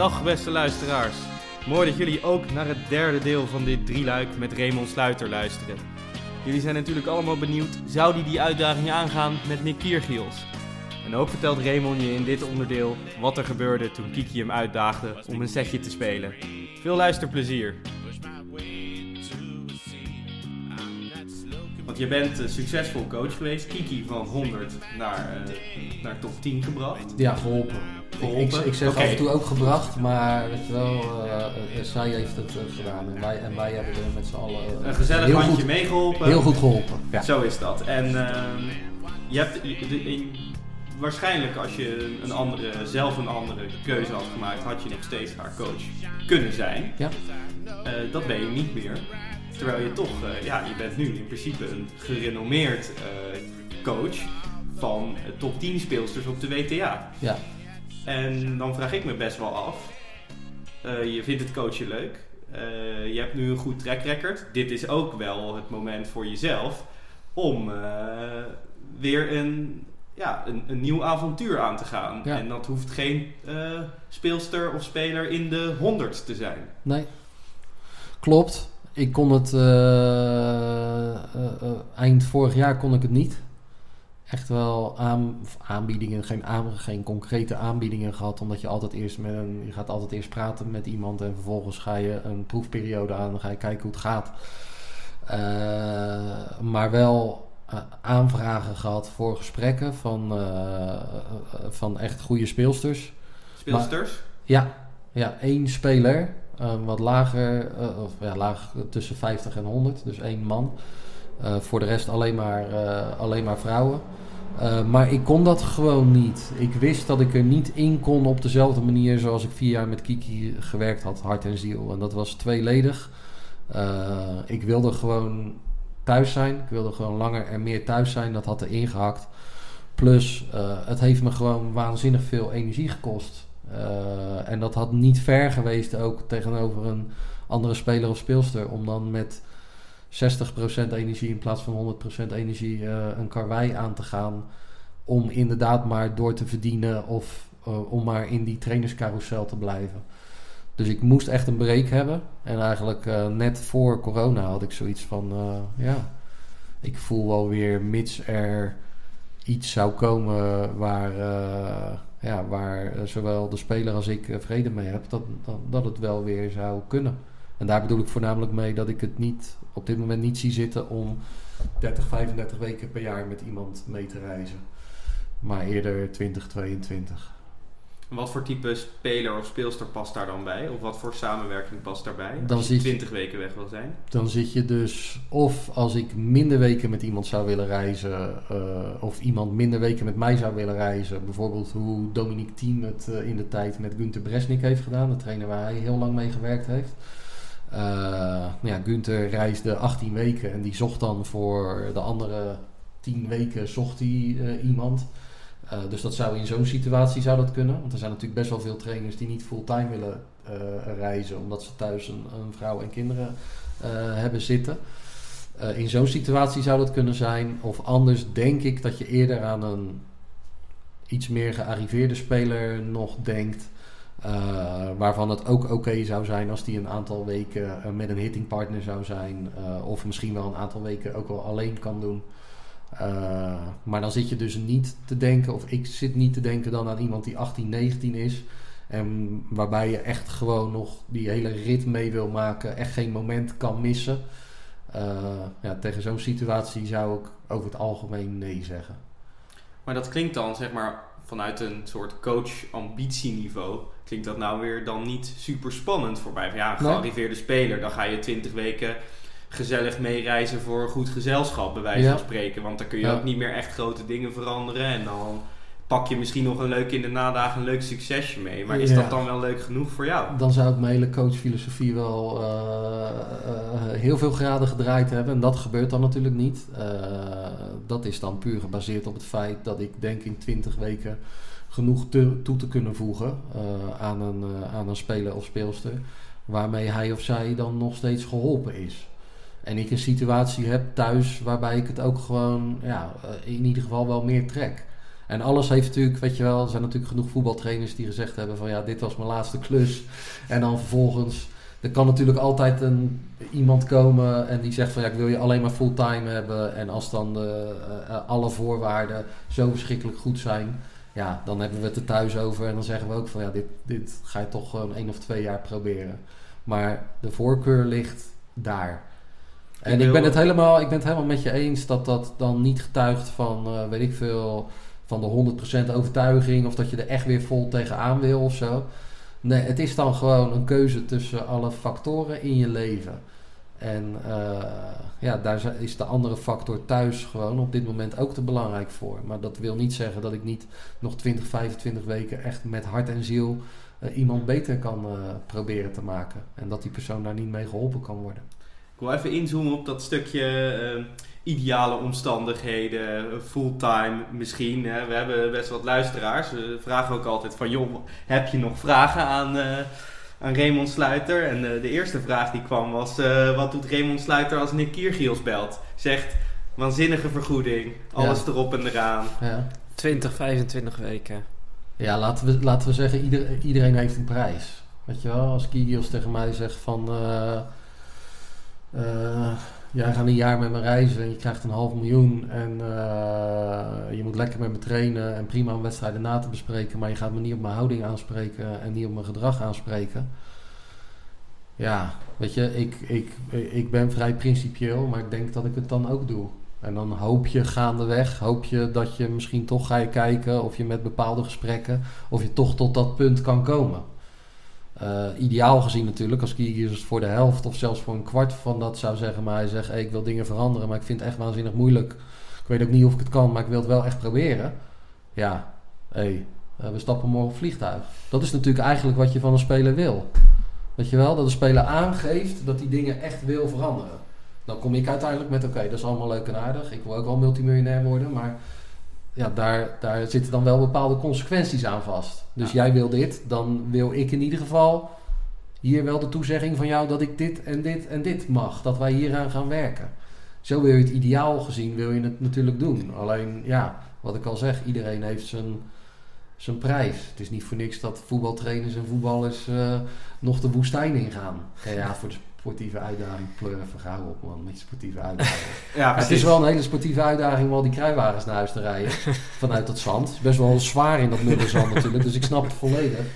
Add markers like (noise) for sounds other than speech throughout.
Dag beste luisteraars. Mooi dat jullie ook naar het derde deel van dit drieluik met Raymond Sluiter luisteren. Jullie zijn natuurlijk allemaal benieuwd, zou die die uitdaging aangaan met Nick Kiergiels? En ook vertelt Raymond je in dit onderdeel wat er gebeurde toen Kiki hem uitdaagde om een setje te spelen. Veel luisterplezier. Je bent een succesvol coach geweest, Kiki van 100 naar, uh, naar top 10 gebracht. Ja, geholpen. Geholpen? Ik, ik zeg af en toe ook gebracht, maar weet je wel, eh, zij heeft het gedaan en wij, en wij hebben er met z'n allen Een gezellig handje meegeholpen. heel goed geholpen. Ja. Zo is dat. En ehm, je hebt de- in- waarschijnlijk als je een andere, zelf een andere keuze had gemaakt, had je nog steeds haar coach kunnen zijn. Ja. Dat ben je niet meer. Terwijl je toch, eh, ja, je bent nu in principe een gerenommeerd eh, coach van eh, top 10 speelsters op de WTA. Ja. En dan vraag ik me best wel af. je vindt het coachen leuk. Je hebt nu een goed track record. Dit is ook wel het moment voor jezelf om weer een, ja, een, een nieuw avontuur aan te gaan. Ja. En dat hoeft geen speelster of speler in de 100 te zijn. Nee, klopt. Ik kon het eh, eh, eh, eind vorig jaar kon ik het niet. Echt wel aan, aanbiedingen, geen, aan, geen concrete aanbiedingen gehad, omdat je altijd eerst met een, je gaat altijd eerst praten met iemand en vervolgens ga je een proefperiode aan, dan ga je kijken hoe het gaat. Maar wel aanvragen gehad voor gesprekken van, van echt goede speelsters. Speelsters? Ja, ja één speler, wat lager, eh, of ja, laag tussen 50 en 100, dus één man. Eh, voor de rest alleen maar, eh, alleen maar vrouwen. Maar ik kon dat gewoon niet. Ik wist dat ik er niet in kon op dezelfde manier zoals ik vier jaar met Kiki gewerkt had, hart en ziel. En dat was tweeledig. Ik wilde gewoon thuis zijn. Ik wilde gewoon langer en meer thuis zijn. Dat had er ingehakt. Plus, het heeft me gewoon waanzinnig veel energie gekost. Eh, en dat had niet ver geweest ook tegenover een andere speler of speelster. Om dan met 60% energie in plaats van 100% energie eh, een karwei aan te gaan. Om inderdaad maar door te verdienen of eh, om maar in die trainerscarousel te blijven. Dus ik moest echt een break hebben. En eigenlijk net voor corona had ik zoiets van, ja, ik voel wel weer, mits er iets zou komen waar, ja, waar eh, zowel de speler als ik eh, vrede mee heb, dat, dat, dat het wel weer zou kunnen. En daar bedoel ik voornamelijk mee dat ik het niet, op dit moment niet zie zitten om 30, 35 weken per jaar met iemand mee te reizen. Maar eerder 2022. Wat voor type speler of speelster past daar dan bij? Of wat voor samenwerking past daarbij? Dan Als je zit je- 20 weken weg wil zijn. Dan zit je dus, of als ik minder weken met iemand zou willen reizen, eh, of iemand minder weken met mij zou willen reizen. Bijvoorbeeld hoe Dominique Thiem het eh, in de tijd met Gunther Bresnik heeft gedaan, de trainer waar hij heel lang mee gewerkt heeft. Eh, nou ja, Gunther reisde 18 weken en die zocht dan voor de andere 10 weken zocht hij iemand. Eh, dus dat zou in zo'n situatie zou dat kunnen. Want er zijn natuurlijk best wel veel trainers die niet fulltime willen eh, reizen, omdat ze thuis een, een vrouw en kinderen eh, hebben zitten. In zo'n situatie zou dat kunnen zijn. Of anders denk ik dat je eerder aan een iets meer gearriveerde speler nog denkt. waarvan het ook oké zou zijn als die een aantal weken met een hittingpartner zou zijn. of misschien wel een aantal weken ook wel alleen kan doen. Eh, maar dan zit je dus niet te denken, of ik zit niet te denken dan aan iemand die 18, 19 is. En waarbij je echt gewoon nog die hele rit mee wil maken, echt geen moment kan missen. Eh, ja, tegen zo'n situatie zou ik over het algemeen nee zeggen. Maar dat klinkt dan, zeg maar, vanuit een soort coach-ambitieniveau. Klinkt dat nou weer dan niet super spannend voor mij? Van ja, Nee. gearriveerde speler, dan ga je 20 weken gezellig meereizen voor een goed gezelschap, bij wijze van spreken. Want dan kun je ook niet meer echt grote dingen veranderen. En dan pak je misschien nog een leuk in de nadagen een leuk succesje mee. Maar is Ja. dat dan wel leuk genoeg voor jou? Dan zou ik mijn hele coachfilosofie wel eh, eh, heel veel graden gedraaid hebben. En dat gebeurt dan natuurlijk niet. Eh, dat is dan puur gebaseerd op het feit dat ik denk in 20 weken genoeg te- toe te kunnen voegen eh, aan, een, eh, aan een speler of speelster. Waarmee hij of zij dan nog steeds geholpen is. En ik een situatie heb thuis waarbij ik het ook gewoon ja, eh, in ieder geval wel meer trek. En alles heeft natuurlijk, weet je wel, er zijn natuurlijk genoeg voetbaltrainers die gezegd hebben van ja, dit was mijn laatste klus. En dan vervolgens, er kan natuurlijk altijd een, iemand komen en die zegt van ja, ik wil je alleen maar fulltime hebben. En als dan de, eh, eh, alle voorwaarden zo verschrikkelijk goed zijn, ja, dan hebben we het er thuis over. En dan zeggen we ook van ja, dit, dit ga je toch gewoon één of twee jaar proberen. Maar de voorkeur ligt daar. En ik ben, het helemaal, ik ben het helemaal met je eens dat dat dan niet getuigt van, uh, weet ik veel, van de 100% overtuiging of dat je er echt weer vol tegenaan wil of zo. Nee, het is dan gewoon een keuze tussen alle factoren in je leven. En uh, ja, daar is de andere factor thuis gewoon op dit moment ook te belangrijk voor. Maar dat wil niet zeggen dat ik niet nog 20, 25 weken echt met hart en ziel uh, iemand beter kan uh, proberen te maken. En dat die persoon daar niet mee geholpen kan worden. Ik wil even inzoomen op dat stukje ideale omstandigheden, fulltime misschien. Hè. We hebben best wat luisteraars. We vragen ook altijd van, joh, heb je nog vragen aan, uh, aan Raymond Sluiter? En uh, de eerste vraag die kwam was, uh, wat doet Raymond Sluiter als Nick Kiergiels belt? Zegt, waanzinnige vergoeding, alles ja. erop en eraan. Ja. 20, 25 weken. Ja, laten we, laten we zeggen, ieder, iedereen heeft een prijs. Weet je wel, als Kiergiels tegen mij zegt van jij gaat een jaar met me reizen en je krijgt een half miljoen en uh, je moet lekker met me trainen en prima om wedstrijden na te bespreken, maar je gaat me niet op mijn houding aanspreken en niet op mijn gedrag aanspreken. Ja, weet je, ik, ik, ik ben vrij principieel, maar ik denk dat ik het dan ook doe. En dan hoop je gaandeweg, hoop je dat je misschien toch ga je kijken of je met bepaalde gesprekken, of je toch tot dat punt kan komen. Uh, ideaal gezien natuurlijk, als Kyrgios voor de helft of zelfs voor een kwart van dat zou zeggen, maar hij zegt, ik wil dingen veranderen, maar ik vind het echt waanzinnig moeilijk. Ik weet ook niet of ik het kan, maar ik wil het wel echt proberen. Ja, hey, uh, we stappen morgen op vliegtuig. Dat is natuurlijk eigenlijk wat je van een speler wil. Weet je wel, dat de speler aangeeft dat hij dingen echt wil veranderen. Dan kom ik uiteindelijk met, oké, dat is allemaal leuk en aardig. Ik wil ook wel multimiljonair worden, maar ja, daar, daar zitten dan wel bepaalde consequenties aan vast. Dus jij wil dit, dan wil ik in ieder geval hier wel de toezegging van jou dat ik dit en dit en dit mag. Dat wij hieraan gaan werken. Zo wil je het ideaal gezien, wil je het natuurlijk doen. Alleen, ja, wat ik al zeg, iedereen heeft zijn, zijn prijs. Het is niet voor niks dat voetbaltrainers en voetballers uh, nog de woestijn ingaan. Ja, ja, voor de sportieve uitdaging. Pleuren vergauw op man, met sportieve uitdaging. (laughs) ja, het is wel een hele sportieve uitdaging om al die kruiwagens naar huis te rijden. (laughs) vanuit dat zand. Best wel zwaar in dat zand natuurlijk, dus ik snap het volledig.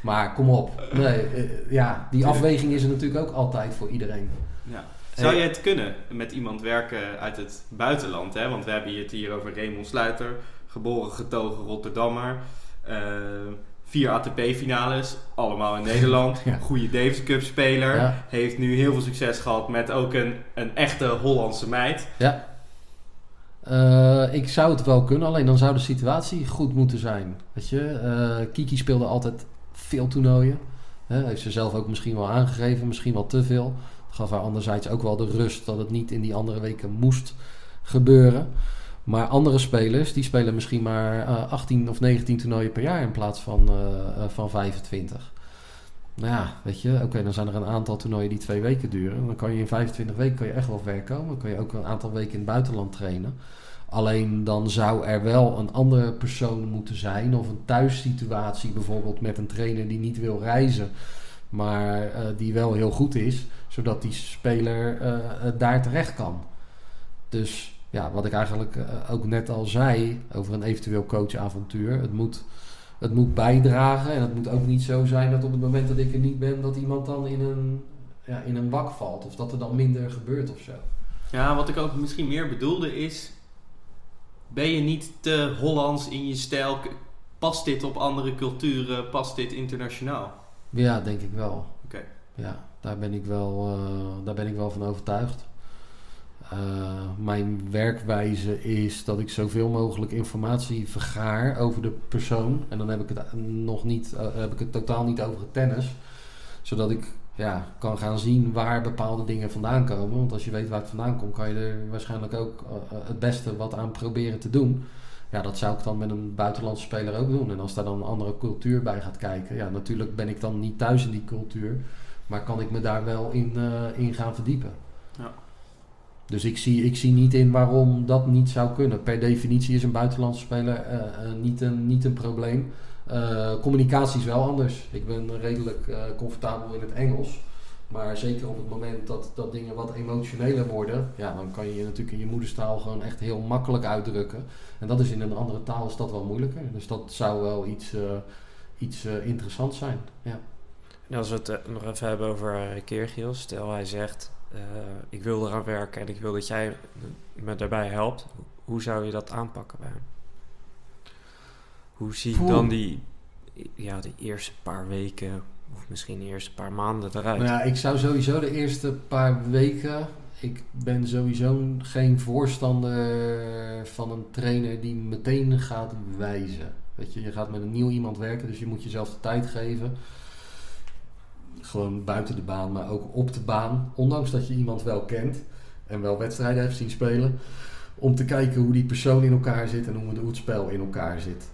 Maar kom op. Nee, uh, ja, die afweging is er natuurlijk ook altijd voor iedereen. Ja. Zou je het kunnen met iemand werken uit het buitenland? Hè? Want we hebben het hier over Raymond Sluiter, geboren getogen Rotterdammer. Uh, vier ATP-finales, allemaal in Nederland. (laughs) ja. Goede Davis Cup speler. Heeft nu heel veel succes gehad met ook een, een echte Hollandse meid. Ja. Uh, ik zou het wel kunnen, alleen dan zou de situatie goed moeten zijn. Weet je, uh, Kiki speelde altijd veel toernooien. He, heeft ze zelf ook misschien wel aangegeven, misschien wel te veel. Dat gaf haar anderzijds ook wel de rust dat het niet in die andere weken moest gebeuren. Maar andere spelers, die spelen misschien maar uh, eh, 18 of 19 toernooien per jaar in plaats van, uh, van 25. Nou ja, weet je, oké, dan zijn er een aantal toernooien die twee weken duren. Dan kan je in 25 weken kan je echt wel ver komen. Dan kan je ook een aantal weken in het buitenland trainen. Alleen dan zou er wel een andere persoon moeten zijn. Of een thuissituatie bijvoorbeeld met een trainer die niet wil reizen. Maar die wel heel goed is. Zodat die speler daar terecht kan. Dus ja, wat ik eigenlijk uh, ook net al zei over een eventueel coachavontuur. Het moet, het moet bijdragen en het moet ook niet zo zijn dat op het moment dat ik er niet ben, dat iemand dan in een, ja, in een wak valt. Of dat er dan minder gebeurt of zo. Ja, wat ik ook misschien meer bedoelde is, ben je niet te Hollands in je stijl? Past dit op andere culturen? Past dit internationaal? Ja, denk ik wel. Oké. Ja, daar ben ik wel, uh, daar ben ik wel van overtuigd. Uh, mijn werkwijze is dat ik zoveel mogelijk informatie vergaar over de persoon. En dan heb ik het nog niet, uh, heb ik het totaal niet over het tennis. Zodat ik ja, kan gaan zien waar bepaalde dingen vandaan komen. Want als je weet waar het vandaan komt, kan je er waarschijnlijk ook uh, het beste wat aan proberen te doen. Ja, dat zou ik dan met een buitenlandse speler ook doen. En als daar dan een andere cultuur bij gaat kijken, ja, natuurlijk ben ik dan niet thuis in die cultuur. Maar kan ik me daar wel in, in gaan verdiepen. Dus ik zie, ik zie niet in waarom dat niet zou kunnen. Per definitie is een buitenlandse speler eh, eh, niet, een, niet een probleem. Eh, communicatie is wel anders. Ik ben redelijk comfortabel in het Engels. Maar zeker op het moment dat, dat dingen wat emotioneler worden, ja, dan kan je je natuurlijk in je moederstaal gewoon echt heel makkelijk uitdrukken. En dat is in een andere taal is dat wel moeilijker. Dus dat zou wel iets, iets interessants zijn. Ja. En als we het nog even hebben over uh, Keergiel. Stel hij zegt, eh, ik wil eraan werken en ik wil dat jij me daarbij helpt. Hoe zou je dat aanpakken bij hem? Hoe zie Poeh. dan die, ja, die eerste paar weken of misschien de eerste paar maanden eruit? Nou ja, ik zou sowieso de eerste paar weken. Ik ben sowieso geen voorstander van een trainer die meteen gaat wijzen. Weet je, je gaat met een nieuw iemand werken, dus je moet jezelf de tijd geven. Gewoon buiten de baan, maar ook op de baan. Ondanks dat je iemand wel kent en wel wedstrijden hebt zien spelen. Om te kijken hoe die persoon in elkaar zit en hoe het spel in elkaar zit.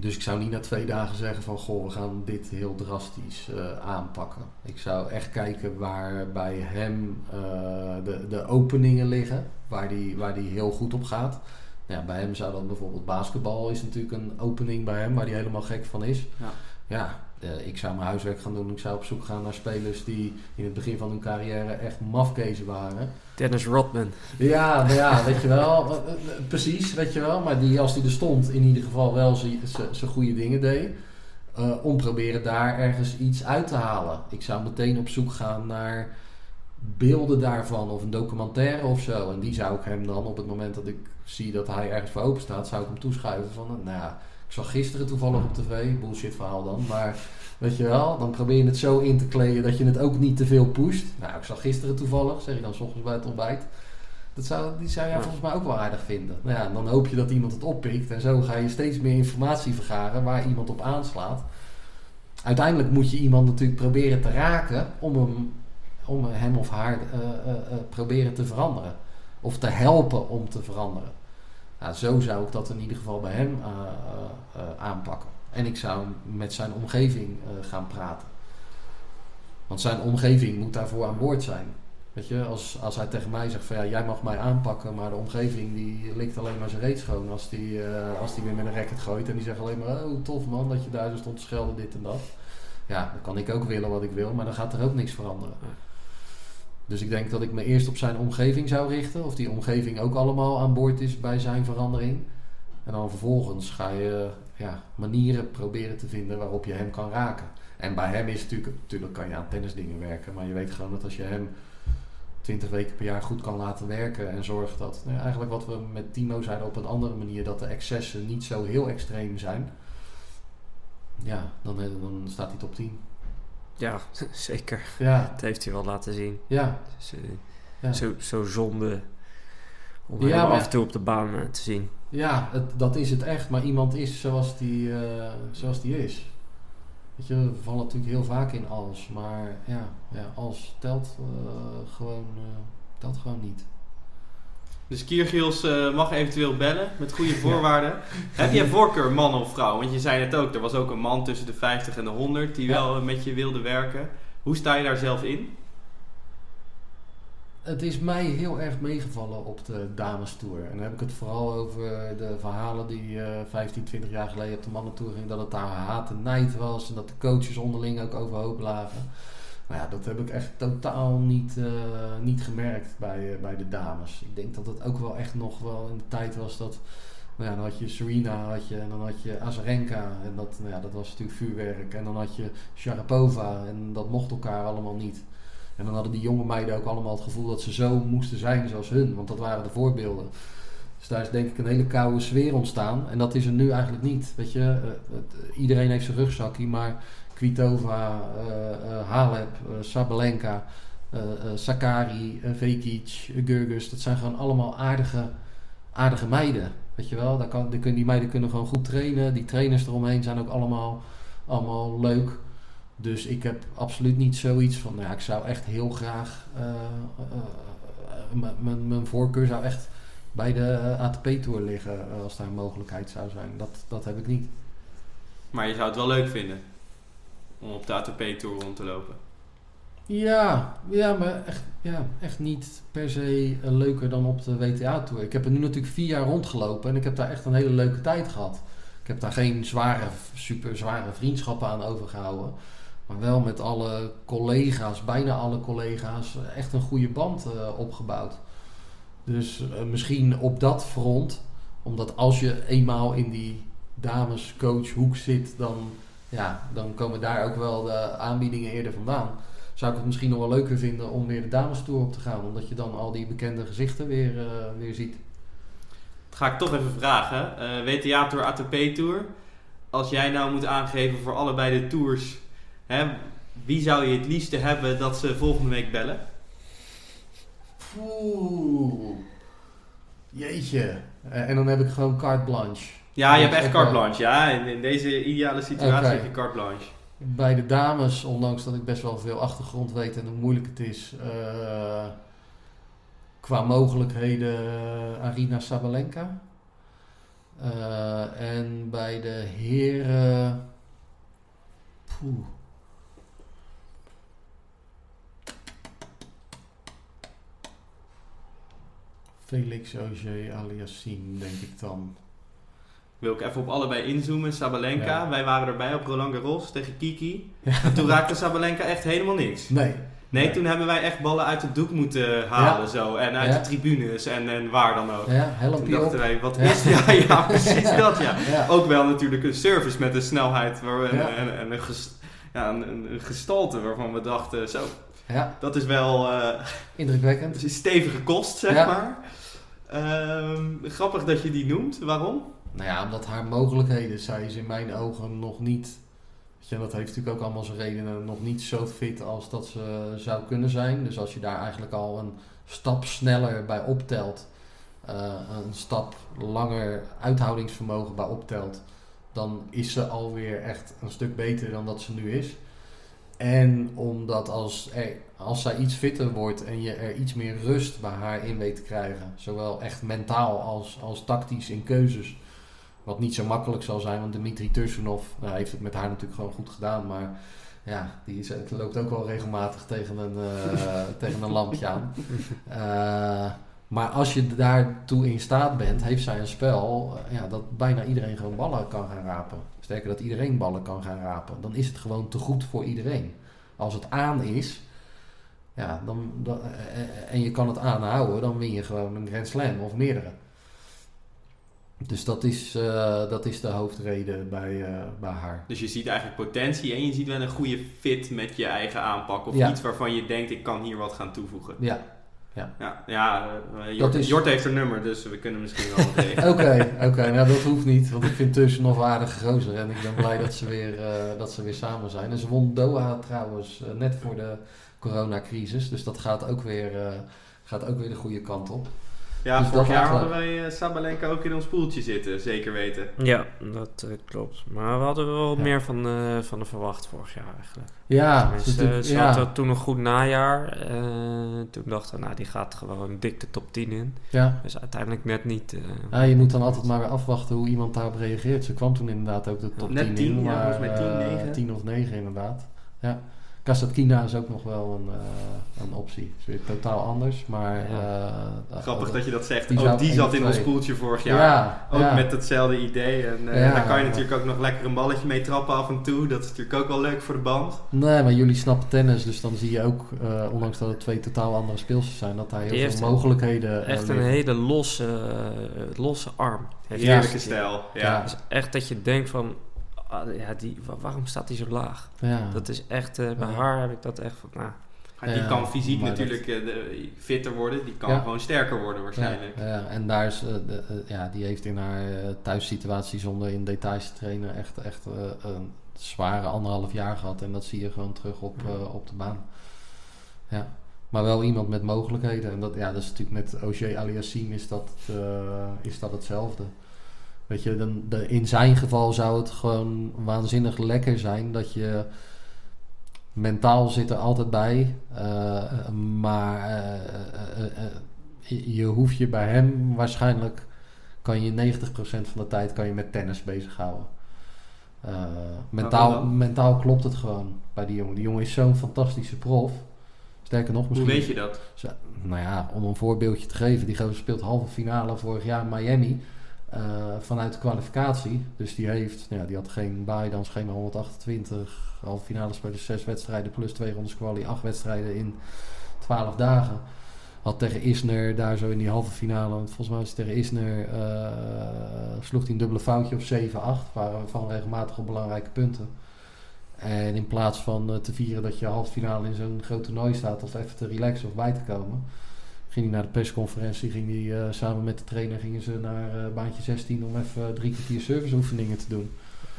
Dus ik zou niet na twee dagen zeggen van goh, we gaan dit heel drastisch eh, aanpakken. Ik zou echt kijken waar bij hem eh, de, de openingen liggen, waar die, waar die heel goed op gaat. Ja, bij hem zou dat bijvoorbeeld basketbal is natuurlijk een opening bij hem waar hij helemaal gek van is. Ja. Ja, eh, ik zou mijn huiswerk gaan doen. Ik zou op zoek gaan naar spelers die in het begin van hun carrière echt mafkezen waren. Dennis Rodman. Ja, ja, weet je wel. eh, eh, Precies, weet je wel. Maar die, als die er stond, in ieder geval wel zijn goede dingen deed. eh, om proberen daar ergens iets uit te halen. Ik zou meteen op zoek gaan naar beelden daarvan. Of een documentaire of zo. En die zou ik hem dan, op het moment dat ik zie dat hij ergens voor open staat, zou ik hem toeschuiven van... Nou ja, zag gisteren toevallig op tv, bullshit verhaal dan. Maar weet je wel, dan probeer je het zo in te kleden dat je het ook niet te veel pusht. Nou, ik zag gisteren toevallig, zeg je dan 's ochtends bij het ontbijt. Dat zou, die zou jij Ja. volgens mij ook wel aardig vinden. Nou ja, dan hoop je dat iemand het oppikt. En zo ga je steeds meer informatie vergaren waar iemand op aanslaat. Uiteindelijk moet je iemand natuurlijk proberen te raken om hem, om hem of haar eh, eh, eh, proberen te veranderen. Of te helpen om te veranderen. Nou, zo zou ik dat in ieder geval bij hem eh, eh, eh, aanpakken. En ik zou met zijn omgeving gaan praten. Want zijn omgeving moet daarvoor aan boord zijn. Weet je, als, als hij tegen mij zegt van ja, jij mag mij aanpakken, maar de omgeving die likt alleen maar zijn reet schoon als die, als die weer met een racket gooit. En die zegt alleen maar, oh tof man, dat je daar zo stond te schelden, dit en dat. Ja, dan kan ik ook willen wat ik wil, maar dan gaat er ook niks veranderen. Dus ik denk dat ik me eerst op zijn omgeving zou richten. Of die omgeving ook allemaal aan boord is bij zijn verandering. En dan vervolgens ga je ja, manieren proberen te vinden waarop je hem kan raken. En bij hem is natuurlijk, natuurlijk kan je aan tennisdingen werken. Maar je weet gewoon dat als je hem 20 weken per jaar goed kan laten werken. En zorgt dat, nou eigenlijk wat we met Timo zeiden op een andere manier. Dat de excessen niet zo heel extreem zijn. Ja, dan, dan staat hij top 10. Ja, (laughs) zeker. Ja, Dat heeft hij wel laten zien. ja. Dus, eh, Ja. zo, zo zonde om Ja, hem maar- af en toe op de baan eh, te zien. Ja, het, dat is het echt. Maar iemand is zoals die, eh, zoals die is. Weet je, we vallen natuurlijk heel vaak in als. Maar ja, ja als telt, gewoon, telt gewoon niet. Dus Kiergiels eh, mag eventueel bellen met goede voorwaarden. (laughs) Heb jij voorkeur man of vrouw? Want je zei het ook, er was ook een man tussen de 50 en de 100 die Ja. wel eh, met je wilde werken. Hoe sta je daar zelf in? Het is mij heel erg meegevallen op de dames tour. En dan heb ik het vooral over de verhalen die eh 15, 20 jaar geleden op de mannentour gingen. Dat het daar haat en nijd was. En dat de coaches onderling ook overhoop lagen. Maar ja, dat heb ik echt totaal niet, eh, niet gemerkt bij, eh, bij de dames. Ik denk dat het ook wel echt nog wel in de tijd was dat... Nou ja, dan had je Serena had je, en dan had je Azarenka. En dat, nou ja, dat was natuurlijk vuurwerk. En dan had je Sharapova. En dat mocht elkaar allemaal niet. En dan hadden die jonge meiden ook allemaal het gevoel dat ze zo moesten zijn zoals hun. Want dat waren de voorbeelden. Dus daar is denk ik een hele koude sfeer ontstaan. En dat is er nu eigenlijk niet. Weet je, eh, iedereen heeft zijn rugzakje. Maar Kvitova, eh eh, Halep, eh, Sabalenka, Sakari, Vekic, Gurgus. Dat zijn gewoon allemaal aardige, aardige meiden. Weet je wel, daar kan, die, die meiden kunnen gewoon goed trainen. Die trainers eromheen zijn ook allemaal, allemaal leuk. Dus ik heb absoluut niet zoiets van, nou ja, ik zou echt heel graag, mijn- voorkeur zou echt bij de ATP-tour liggen als daar een mogelijkheid zou zijn. Dat, dat heb ik niet. Maar je zou het wel leuk vinden om op de ATP-tour rond te lopen. Ja, ja maar echt, ja, echt niet per se eh, leuker dan op de WTA-tour. Ik heb er nu natuurlijk vier jaar rondgelopen en ik heb daar echt een hele leuke tijd gehad. Ik heb daar geen zware, super zware vriendschappen aan overgehouden. Maar wel met alle collega's, bijna alle collega's, echt een goede band uh, opgebouwd. Dus misschien op dat front, omdat als je eenmaal in die damescoachhoek zit, dan, ja, dan komen daar ook wel de aanbiedingen eerder vandaan. Zou ik het misschien nog wel leuker vinden om weer de damestoer op te gaan, omdat je dan al die bekende gezichten weer, uh, weer ziet. Dat ga ik toch even vragen. WTA Tour, ATP Tour. Als jij nou moet aangeven voor allebei de tours Hè, wie zou je het liefste hebben dat ze volgende week bellen? Oeh. Jeetje. Uh, en dan heb ik gewoon carte blanche. Ja, je hebt echt carte blanche. Ja, in, in deze ideale situatie okay. heb je carte blanche. Bij de dames, ondanks dat ik best wel veel achtergrond weet en hoe moeilijk het is, uh, qua mogelijkheden uh, Arina Sabalenka. en bij de heren. Poeh. Felix Auger Aliassime, denk ik dan. Wil ik even op allebei inzoomen. Sabalenka, ja. wij waren erbij op Roland Garros tegen Kiki. Ja. En toen raakte Sabalenka echt helemaal niks. Nee. Nee, toen hebben wij echt ballen uit het doek moeten halen zo. En uit de tribunes en, en waar dan ook. Ja, helemaal Toen dachten wij, wat is... Ja, ja, (laughs) (laughs) precies dat ja. Ook wel natuurlijk een service met een snelheid waar we, en, en, een, gest, ja, een, een, gestalte waarvan we dachten, zo... Ja. Dat is wel... Uh, Indrukwekkend. Is stevige kost, zeg maar. Uh, grappig dat je die noemt. Waarom? Nou ja, omdat haar mogelijkheden, zij is in mijn ogen nog niet... Dat heeft natuurlijk ook allemaal zijn redenen, nog niet zo fit als dat ze zou kunnen zijn. Dus als je daar eigenlijk al een stap sneller bij optelt, uh, een stap langer uithoudingsvermogen bij optelt, dan is ze alweer echt een stuk beter dan dat ze nu is. En omdat als, als zij iets fitter wordt en je er iets meer rust bij haar in weet te krijgen, zowel echt mentaal als, als tactisch in keuzes, wat niet zo makkelijk zal zijn, want Dimitri Tursunov heeft het met haar natuurlijk gewoon goed gedaan, maar ja, die loopt ook wel regelmatig tegen een, uh, (laughs) tegen een lampje aan. Uh, maar als je daartoe in staat bent, heeft zij een spel ja, dat bijna iedereen gewoon ballen kan gaan rapen. Sterker dat iedereen ballen kan gaan rapen. Dan is het gewoon te goed voor iedereen. Als het aan is, ja, dan, dan, en je kan het aanhouden, dan win je gewoon een Grand Slam of meerdere. Dus dat is, uh, dat is de hoofdreden bij, uh, bij haar. Dus je ziet eigenlijk potentie en je ziet wel een goede fit met je eigen aanpak. Of ja. iets waarvan je denkt, ik kan hier wat gaan toevoegen. Ja, ja, ja, ja uh, Jort, is... Jort, heeft een nummer, dus we kunnen misschien wel wat regelen. (laughs) Oké, oké, nou dat hoeft niet, want ik vind tussen nog aardig gozer en ik ben blij dat ze weer, dat ze weer samen zijn. En ze won Doha trouwens net voor de coronacrisis, dus dat gaat ook weer, gaat ook weer de goede kant op. Ja, dus vorig jaar hadden wij uh, Sabalenka ook in ons poeltje zitten, zeker weten. Ja, dat uh, klopt. Maar we hadden wel ja. meer van, uh, van de verwacht vorig jaar eigenlijk. Ja, ze ja. had toen een goed najaar. toen dachten we, nou, die gaat gewoon dik de top 10 in. Ja. Dus uiteindelijk net niet. ja, je moet dan altijd maar weer afwachten hoe iemand daarop reageert. Ze kwam toen inderdaad ook de top net 10, 10 in. Ja, maar, met 10, 9. 10 of 9 inderdaad. Ja. Kasatkina is ook nog wel een, uh, een optie. is weer totaal anders, maar... Ja. Uh, Grappig dat je dat zegt. Die ook die zat in ons poeltje vorig jaar. Ja, ook ja. met hetzelfde idee. En uh, daar kan je natuurlijk ook nog lekker een balletje mee trappen af en toe. Dat is natuurlijk ook wel leuk voor de band. Nee, maar jullie snappen tennis, dus dan zie je ook, ondanks dat het twee totaal andere speelsters zijn, dat daar heel veel mogelijkheden... Echt een hele losse, losse arm. Heerlijke stijl, ja. Dus echt dat je denkt van ja, die, waarom staat die zo laag? Ja. Dat is echt, uh, bij ja. haar heb ik dat echt van, nou... die ja, kan fysiek natuurlijk dat... uh, fitter worden, die kan gewoon sterker worden waarschijnlijk. Ja, en daar is, uh, de, ja, die heeft in haar thuissituatie zonder in details te trainen echt, echt een zware anderhalf jaar gehad. En dat zie je gewoon terug op, op de baan. Ja. Maar wel iemand met mogelijkheden. En dat, ja, dat is natuurlijk met Auger Aliassime is dat, is dat hetzelfde. Weet je, dan, de, in zijn geval zou het gewoon waanzinnig lekker zijn dat je mentaal zit er altijd bij, uh, maar uh, uh, je hoeft je bij hem waarschijnlijk kan je 90% van de tijd kan je met tennis bezighouden. mentaal, mentaal klopt het gewoon bij die jongen. Die jongen is zo'n fantastische prof. Sterker nog, Hoe misschien... weet je dat? Nou ja, om een voorbeeldje te geven. Die gozer speelt halve finale vorig jaar in Miami. Eh, vanuit de kwalificatie. Dus die heeft, nou ja, die had geen bye, dan schema 128. Halve finale spelen zes wedstrijden plus twee rondes quali. Acht wedstrijden in 12 dagen. Had tegen Isner daar zo in die halve finale, want volgens mij was het tegen Isner, eh, sloeg hij een dubbele foutje op 7-8. Waren van regelmatig op belangrijke punten. En in plaats van eh, te vieren dat je halve finale in zo'n groot toernooi staat, of even te relaxen of bij te komen, ging hij naar de persconferentie, ging hij eh, samen met de trainer gingen ze naar eh, baantje 16 om even drie kwartier serviceoefeningen te doen.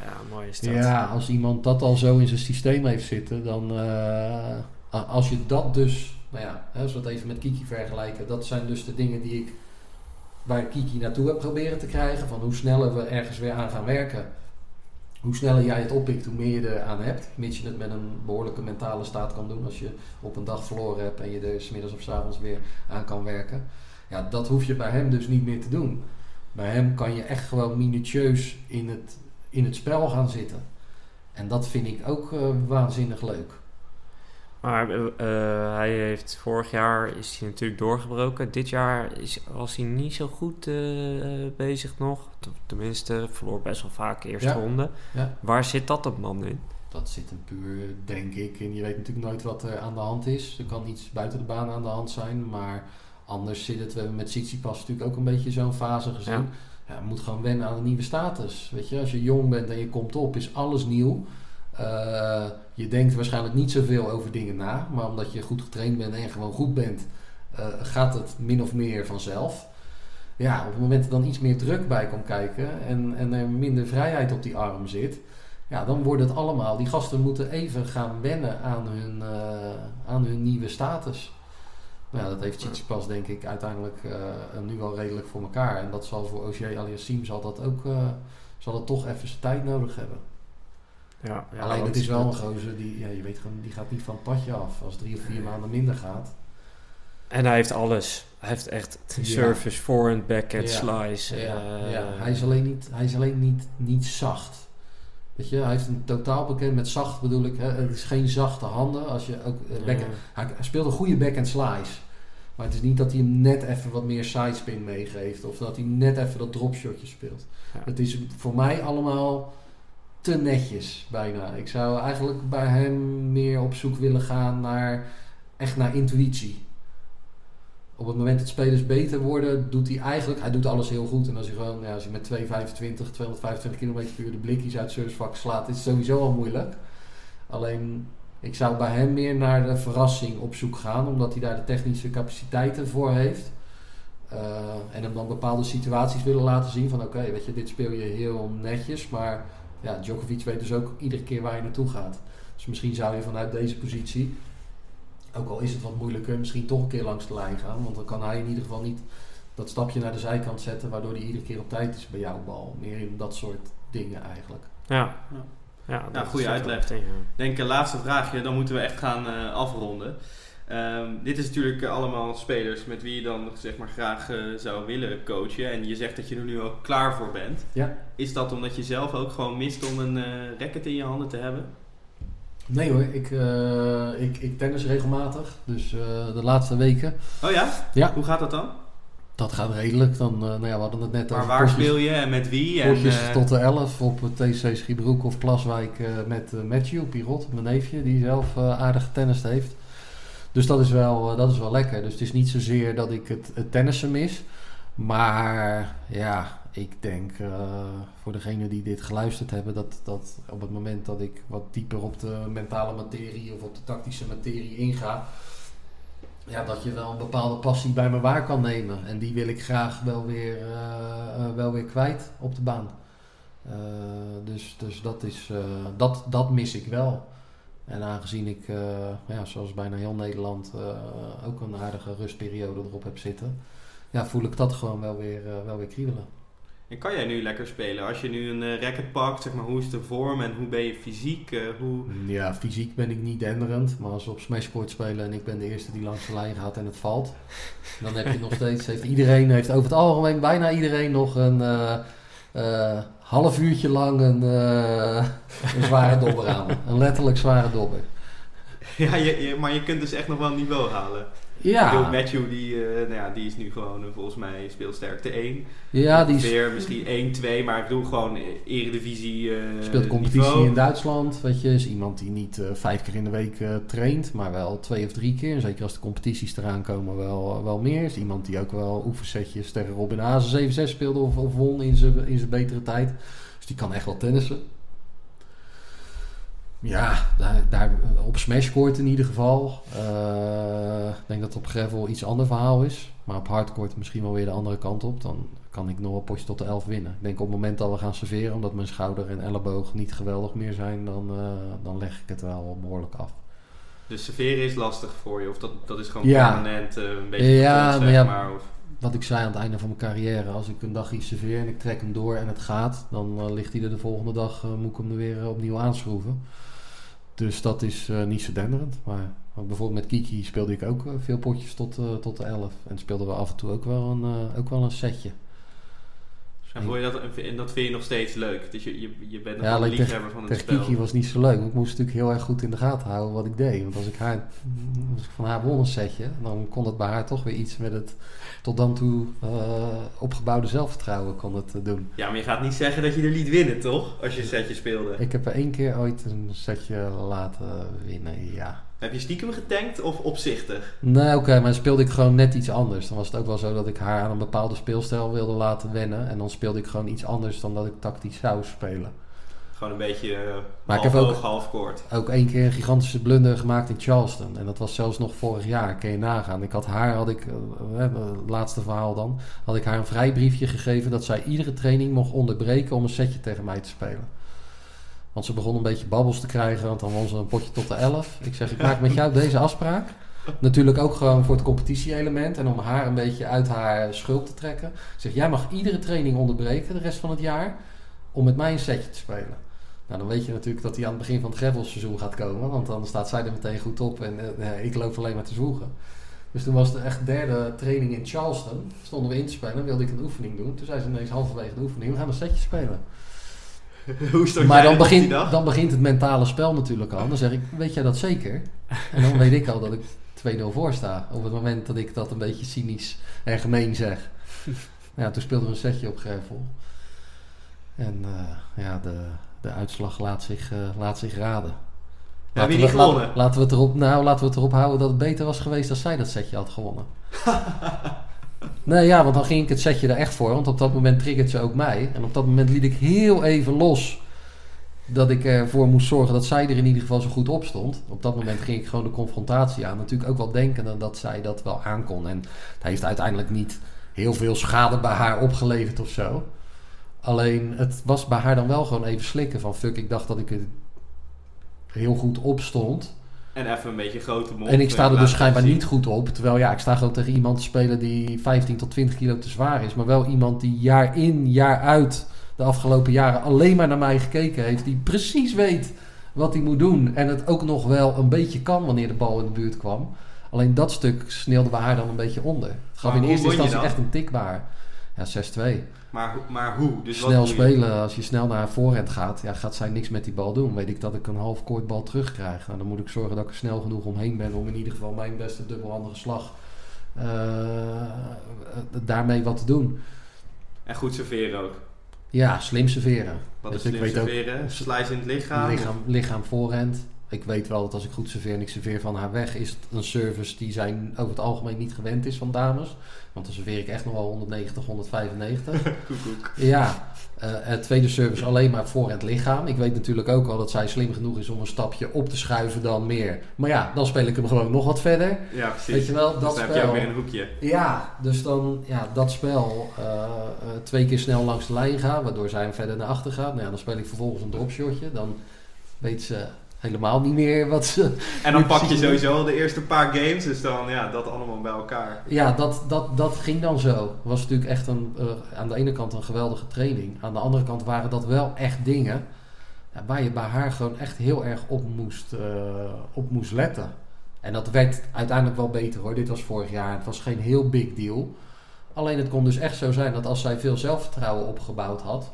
Ja, mooi is dat. Ja, als iemand dat al zo in zijn systeem heeft zitten, dan eh, als je dat dus, nou ja, hè, als we het even met Kiki vergelijken, dat zijn dus de dingen die ik waar ik Kiki naartoe heb proberen te krijgen. Van hoe sneller we ergens weer aan gaan werken. Hoe sneller jij het oppikt, hoe meer je eraan hebt. Mits je het met een behoorlijke mentale staat kan doen. Als je op een dag verloren hebt en je er smiddags of s avonds weer aan kan werken. Ja, dat hoef je bij hem dus niet meer te doen. Bij hem kan je echt gewoon minutieus in het, in het spel gaan zitten. En dat vind ik ook eh, waanzinnig leuk. Maar eh, eh, hij heeft vorig jaar is hij natuurlijk doorgebroken. Dit jaar is, was hij niet zo goed eh, bezig nog. Tenminste, verloor best wel vaak de eerste Ja. ronde. Ja. Waar zit dat op man in? Dat zit hem puur, denk ik. En je weet natuurlijk nooit wat er aan de hand is. Er kan iets buiten de baan aan de hand zijn. Maar anders zit het. We hebben met Tsitsipas natuurlijk ook een beetje zo'n fase gezien. Ja. Ja. je moet gewoon wennen aan een nieuwe status. Weet je, als je jong bent en je komt op, is alles nieuw. Eh, je denkt waarschijnlijk niet zoveel over dingen na. Maar omdat je goed getraind bent en gewoon goed bent, eh, gaat het min of meer vanzelf. Ja, op het moment dat er dan iets meer druk bij komt kijken en, en er minder vrijheid op die arm zit, ja, dan wordt het allemaal. Die gasten moeten even gaan wennen aan hun, eh, aan hun nieuwe status. Nou, ja, dat heeft Tsitsipas denk ik uiteindelijk nu wel redelijk voor elkaar. En dat zal voor Ogier Aliassime zal dat ook zal dat toch even zijn tijd nodig hebben. Ja, ja, Alleen het is wel een gozer die, ja, je weet gewoon, die gaat niet van het padje af. Als drie of vier maanden minder gaat. En hij heeft alles. Hij heeft echt Ja. service, forehand, backhand, Ja. slice. Ja, eh, ja. Hij is alleen, niet, hij is alleen niet, niet zacht. Weet je, hij heeft een totaal bekend met zacht bedoel ik. Hè, het is geen zachte handen. Als je ook, eh, backhand- hij, hij speelt een goede backhand slice. Maar het is niet dat hij hem net even wat meer sidespin meegeeft. Of dat hij net even dat dropshotje speelt. Ja. Het is voor mij allemaal te netjes bijna. Ik zou eigenlijk bij hem meer op zoek willen gaan naar echt naar intuïtie. Op het moment dat spelers beter worden, doet hij eigenlijk, hij doet alles heel goed. En als hij gewoon, ja, als hij met 225, 225 km per uur de blikjes uit servicevak slaat, is het sowieso al moeilijk. Alleen, ik zou bij hem meer naar de verrassing op zoek gaan, omdat hij daar de technische capaciteiten voor heeft. Eh, en hem dan bepaalde situaties willen laten zien van oké, weet je, dit speel je heel netjes, maar ja, Djokovic weet dus ook iedere keer waar je naartoe gaat. Dus misschien zou je vanuit deze positie, ook al is het wat moeilijker, misschien toch een keer langs de lijn gaan. Want dan kan hij in ieder geval niet dat stapje naar de zijkant zetten, waardoor hij iedere keer op tijd is bij jouw bal. Meer in dat soort dingen eigenlijk. Ja. Ja. Ja, dat Nou, goede uitleg. denk een laatste vraagje, dan moeten we echt gaan eh, afronden. Ehm, dit is natuurlijk eh, allemaal spelers met wie je dan zeg maar, graag eh, zou willen coachen. En je zegt dat je er nu ook klaar voor bent. Ja. Is dat omdat je zelf ook gewoon mist om een eh racket in je handen te hebben? Nee hoor, ik, ik, ik tennis regelmatig. Dus de laatste weken. Oh ja? Ja. Hoe gaat dat dan? Dat gaat redelijk. Dan, nou ja, we hadden het net Maar over waar potjes- speel je en met wie? En, tot de 11 op TC Schiebroek of Plaswijk met Matthew Pirot, mijn neefje, die zelf aardig getennist heeft. Dus dat is, wel, eh, dat is wel lekker. Dus het is niet zozeer dat ik het, het tennissen mis. Maar ja, ik denk eh, voor degenen die dit geluisterd hebben, dat, dat op het moment dat ik wat dieper op de mentale materie of op de tactische materie inga, ja, dat je wel een bepaalde passie bij me waar kan nemen. En die wil ik graag wel weer, eh, wel weer kwijt op de baan. Dus dus dat, is, dat, dat mis ik wel. En aangezien ik, eh, ja, zoals bijna heel Nederland, eh, ook een aardige rustperiode erop heb zitten, ja, voel ik dat gewoon wel weer, eh, wel weer kriebelen. En kan jij nu lekker spelen? Als je nu een racket pakt, zeg maar, hoe is de vorm en hoe ben je fysiek? hoe... Ja, fysiek ben ik niet denderend. Maar als we op smashcourt spelen en ik ben de eerste die langs de lijn gaat en het valt. Dan heb je nog steeds, heeft iedereen, heeft over het algemeen bijna iedereen nog een eh, half uurtje lang een, eh, zware dobber aan. Een letterlijk zware dobber. (laughs) Ja, je- maar je kunt dus echt nog wel een niveau halen. Ja, bedoel, Matthew, die, eh, nou ja, die is nu gewoon eh, volgens mij speelsterkte 1. ja die is- misschien 1, 2, maar ik bedoel gewoon eh, eredivisie speelt competitie niveau. in Duitsland. Weet je, is iemand die niet vijf keer in de week traint, maar wel twee of drie keer. En zeker als de competities eraan komen, wel, wel meer. Is iemand die ook wel oefensetjes tegen Robin Hazen 7-6 speelde of, of won in zijn in zijn betere tijd. Dus die kan echt wel tennissen. Ja, daar, daar, op smashcourt in ieder geval. Eh, ik denk dat het op gravel iets ander verhaal is. Maar op hardcourt misschien wel weer de andere kant op. Dan kan ik nog wel potje tot de 11 winnen. Ik denk op het moment dat we gaan serveren, omdat mijn schouder en elleboog niet geweldig meer zijn, dan, eh, dan leg ik het wel behoorlijk af. Dus serveren is lastig voor je, of dat, dat is gewoon Ja. permanent eh, een beetje Ja, maar zeg ja, maar. Of, Wat ik zei aan het einde van mijn carrière, als ik een dag iets serveer en ik trek hem door en het gaat, dan ligt hij er de volgende dag, moet ik hem er weer opnieuw aanschroeven. Dus dat is eh, niet zo denderend. Maar bijvoorbeeld met Kiki speelde ik ook eh, veel potjes tot, eh, tot de 11. En speelden we af en toe ook wel een, ook wel een setje. En vond je dat, en dat vind je nog steeds leuk? Dus je, je, je bent nog Ja, een liefhebber van het Tegen spel. Kiki was niet zo leuk. want Ik moest natuurlijk heel erg goed in de gaten houden wat ik deed. Want als ik, haar, als ik van haar won een setje, dan kon het bij haar toch weer iets met het tot dan toe eh, opgebouwde zelfvertrouwen kon het eh, doen. Ja, maar je gaat niet zeggen dat je er liet winnen, toch? Als je een setje speelde. Ik heb er één keer ooit een setje laten winnen, ja. Heb je stiekem getankt of opzichtig? Nee, oké, maar dan speelde ik gewoon net iets anders. Dan was het ook wel zo dat ik haar aan een bepaalde speelstijl wilde laten wennen. En dan speelde ik gewoon iets anders dan dat ik tactisch zou spelen. Gewoon een beetje uh, Maar ik half heb ook- hoog, half kort. ook één keer een gigantische blunder gemaakt in Charleston. En dat was zelfs nog vorig jaar, kun je nagaan. Ik had haar, had ik, eh, eh, het laatste verhaal dan, had ik haar een vrijbriefje gegeven dat zij iedere training mocht onderbreken om een setje tegen mij te spelen. Want ze begon een beetje babbels te krijgen, want dan won ze een potje tot de 11. Ik zeg, ik maak met jou deze afspraak. Natuurlijk ook gewoon voor het competitie-element en om haar een beetje uit haar schuld te trekken. Ik zeg, jij mag iedere training onderbreken de rest van het jaar om met mij een setje te spelen. Nou, dan weet je natuurlijk dat hij aan het begin van het gravelseizoen gaat komen. Want dan staat zij er meteen goed op en eh, ik loop alleen maar te zwoegen. Dus toen was de echt derde training in Charleston. Stonden we in te spelen, wilde ik een oefening doen. Toen zei ze ineens halverwege de oefening, we gaan een setje spelen. (laughs) Hoe stond maar dan begint, dan begint het mentale spel natuurlijk al. Dan zeg ik, weet jij dat zeker? En dan weet ik al dat ik 2-0 voor sta. Op het moment dat ik dat een beetje cynisch en gemeen zeg. (laughs) Ja, toen speelden we een setje op gravel. En eh, ja, de, de uitslag laat zich, eh, laat zich raden. Heb je we, gewonnen? Laten, laten we het erop, nou, laten we het erop houden dat het beter was geweest als zij dat setje had gewonnen. (laughs) nee, ja, want dan ging ik het setje er echt voor. Want op dat moment triggert ze ook mij. En op dat moment liet ik heel even los dat ik ervoor moest zorgen dat zij er in ieder geval zo goed op stond. Op dat moment ging ik gewoon de confrontatie aan. Natuurlijk ook wel denken dat zij dat wel aankon. En het heeft uiteindelijk niet heel veel schade bij haar opgeleverd of zo. Alleen het was bij haar dan wel gewoon even slikken van fuck, ik dacht dat ik er heel goed op stond. En even een beetje grote mond. En ik sta eh, er dus schijnbaar niet goed op. Terwijl ja, ik sta gewoon tegen iemand te spelen die 15 tot 20 kilo te zwaar is. Maar wel iemand die jaar in, jaar uit de afgelopen jaren alleen maar naar mij gekeken heeft. Die precies weet wat hij moet doen. En het ook nog wel een beetje kan wanneer de bal in de buurt kwam. Alleen dat stuk sneelde bij haar dan een beetje onder. Het gaf Maar in eerste instantie echt een tik bij haar. Ja, 6-2. Maar, maar hoe? Dus snel spelen, als je snel naar haar voorhand gaat, ja, gaat zij niks met die bal doen. Weet ik dat ik een half kort bal terugkrijg. Nou, dan moet ik zorgen dat ik er snel genoeg omheen ben om in ieder geval mijn beste dubbelhandige slag eh, daarmee wat te doen. En goed serveren ook. Ja, slim serveren. Wat Dus is slim ook- serveren? Slice in het lichaam? Lichaam, lichaam voorhand. Ik weet wel dat als ik goed serveer en ik serveer van haar weg, is het een service die zij over het algemeen niet gewend is van dames. Want dan serveer ik echt nog wel 190, 195. (laughs) Koekoek. Ja, eh, het tweede service alleen maar voor het lichaam. Ik weet natuurlijk ook wel dat zij slim genoeg is om een stapje op te schuiven dan meer. Maar ja, dan speel ik hem gewoon nog wat verder. Ja, precies. Weet je wel, dus dat dan heb je spel. ook weer een hoekje. Ja, dus dan ja, dat spel eh, eh, twee keer snel langs de lijn gaan, waardoor zij hem verder naar achter gaat. Nou ja, dan speel ik vervolgens een dropshotje. Dan weet ze helemaal niet meer wat ze... En dan pak je sowieso al de eerste paar games, dus dan ja, dat allemaal bij elkaar. Ja, dat, dat, dat ging dan zo. Was natuurlijk echt een, eh, aan de ene kant een geweldige training. Aan de andere kant waren dat wel echt dingen ja, waar je bij haar gewoon echt heel erg op moest, eh, op moest letten. En dat werd uiteindelijk wel beter hoor. Dit was vorig jaar. Het was geen heel big deal. Alleen het kon dus echt zo zijn dat als zij veel zelfvertrouwen opgebouwd had,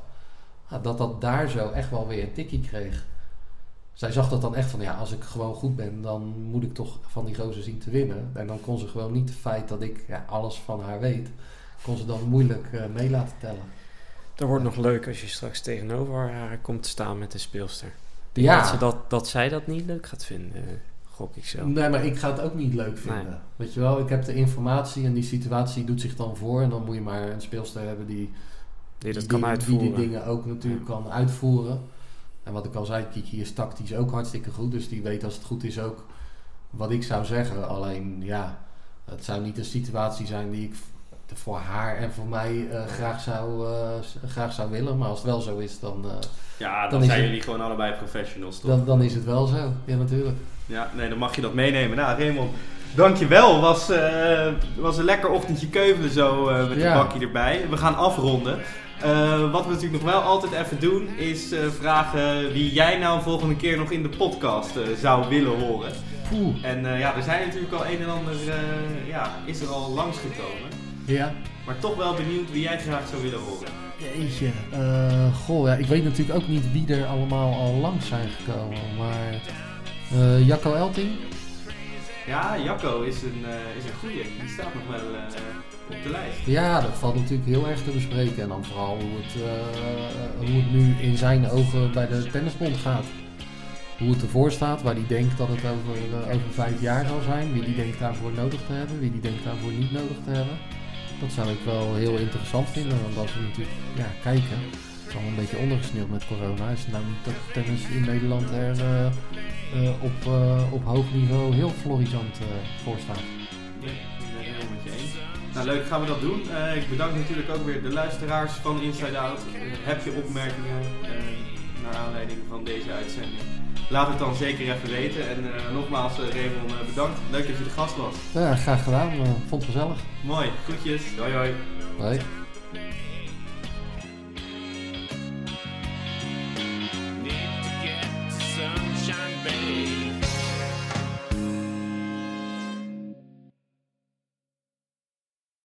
dat dat daar zo echt wel weer een tikkie kreeg. Zij zag dat dan echt van, ja, als ik gewoon goed ben, dan moet ik toch van die gozer zien te winnen. En dan kon ze gewoon niet het feit dat ik ja, alles van haar weet, kon ze dan moeilijk uh, mee laten tellen. Dat wordt nog leuk als je straks tegenover haar komt te staan met de speelster. Ja. Dat, ze dat, dat zij dat niet leuk gaat vinden, gok ik zo. Nee, maar ik ga het ook niet leuk vinden. Weet je wel, ik heb de informatie en die situatie doet zich dan voor. En dan moet je maar een speelster hebben die, die, dat kan uitvoeren. die die dingen ook natuurlijk kan uitvoeren. En wat ik al zei, Kiki is tactisch ook hartstikke goed. Dus die weet als het goed is ook wat ik zou zeggen. Alleen ja, het zou niet een situatie zijn die ik voor haar en voor mij uh, graag, zou, uh, graag zou willen. Maar als het wel zo is, dan. Uh, ja, dan, dan zijn jullie gewoon allebei professionals, toch? Dan, dan is het wel zo, ja, natuurlijk. Ja, nee, dan mag je dat meenemen. Nou, Raymond, dankjewel. Was, was een lekker ochtendje keuvelen zo met ja. bakje erbij. We gaan afronden. Wat we natuurlijk nog wel altijd even doen, is vragen wie jij nou volgende keer nog in de podcast zou willen horen. En ja, er zijn natuurlijk al een en ander, ja, is er al langsgekomen. Ja. Maar toch wel benieuwd wie jij graag zou willen horen. Jeetje. Goh, ja, ik weet natuurlijk ook niet wie er allemaal al langs zijn gekomen. Maar Jacco Elting? Ja, Jacco is een, is een goeie. Die staat nog wel op de lijst. Ja, dat valt natuurlijk heel erg te bespreken. En dan vooral hoe het, hoe het nu in zijn ogen bij de tennisbond gaat. Hoe het ervoor staat, waar hij denkt dat het over, over vijf jaar zal zijn. Wie die denkt daarvoor nodig te hebben, wie die denkt daarvoor niet nodig te hebben. Dat zou ik wel heel interessant vinden, want als we natuurlijk ja, kijken, het is allemaal een beetje ondergesneeuwd met corona. Is het nou niet dat tennis in Nederland er uh, uh, op, uh, op hoog niveau heel florisant voor staat? Nou, leuk gaan we dat doen. ik bedank natuurlijk ook weer de luisteraars van Inside Out. heb je opmerkingen naar aanleiding van deze uitzending? Laat het dan zeker even weten. En uh, nogmaals, Raymond, bedankt. Leuk dat je de gast was. Ja, graag gedaan. vond het gezellig. Mooi. Groetjes. Hoi hoi. Hoi.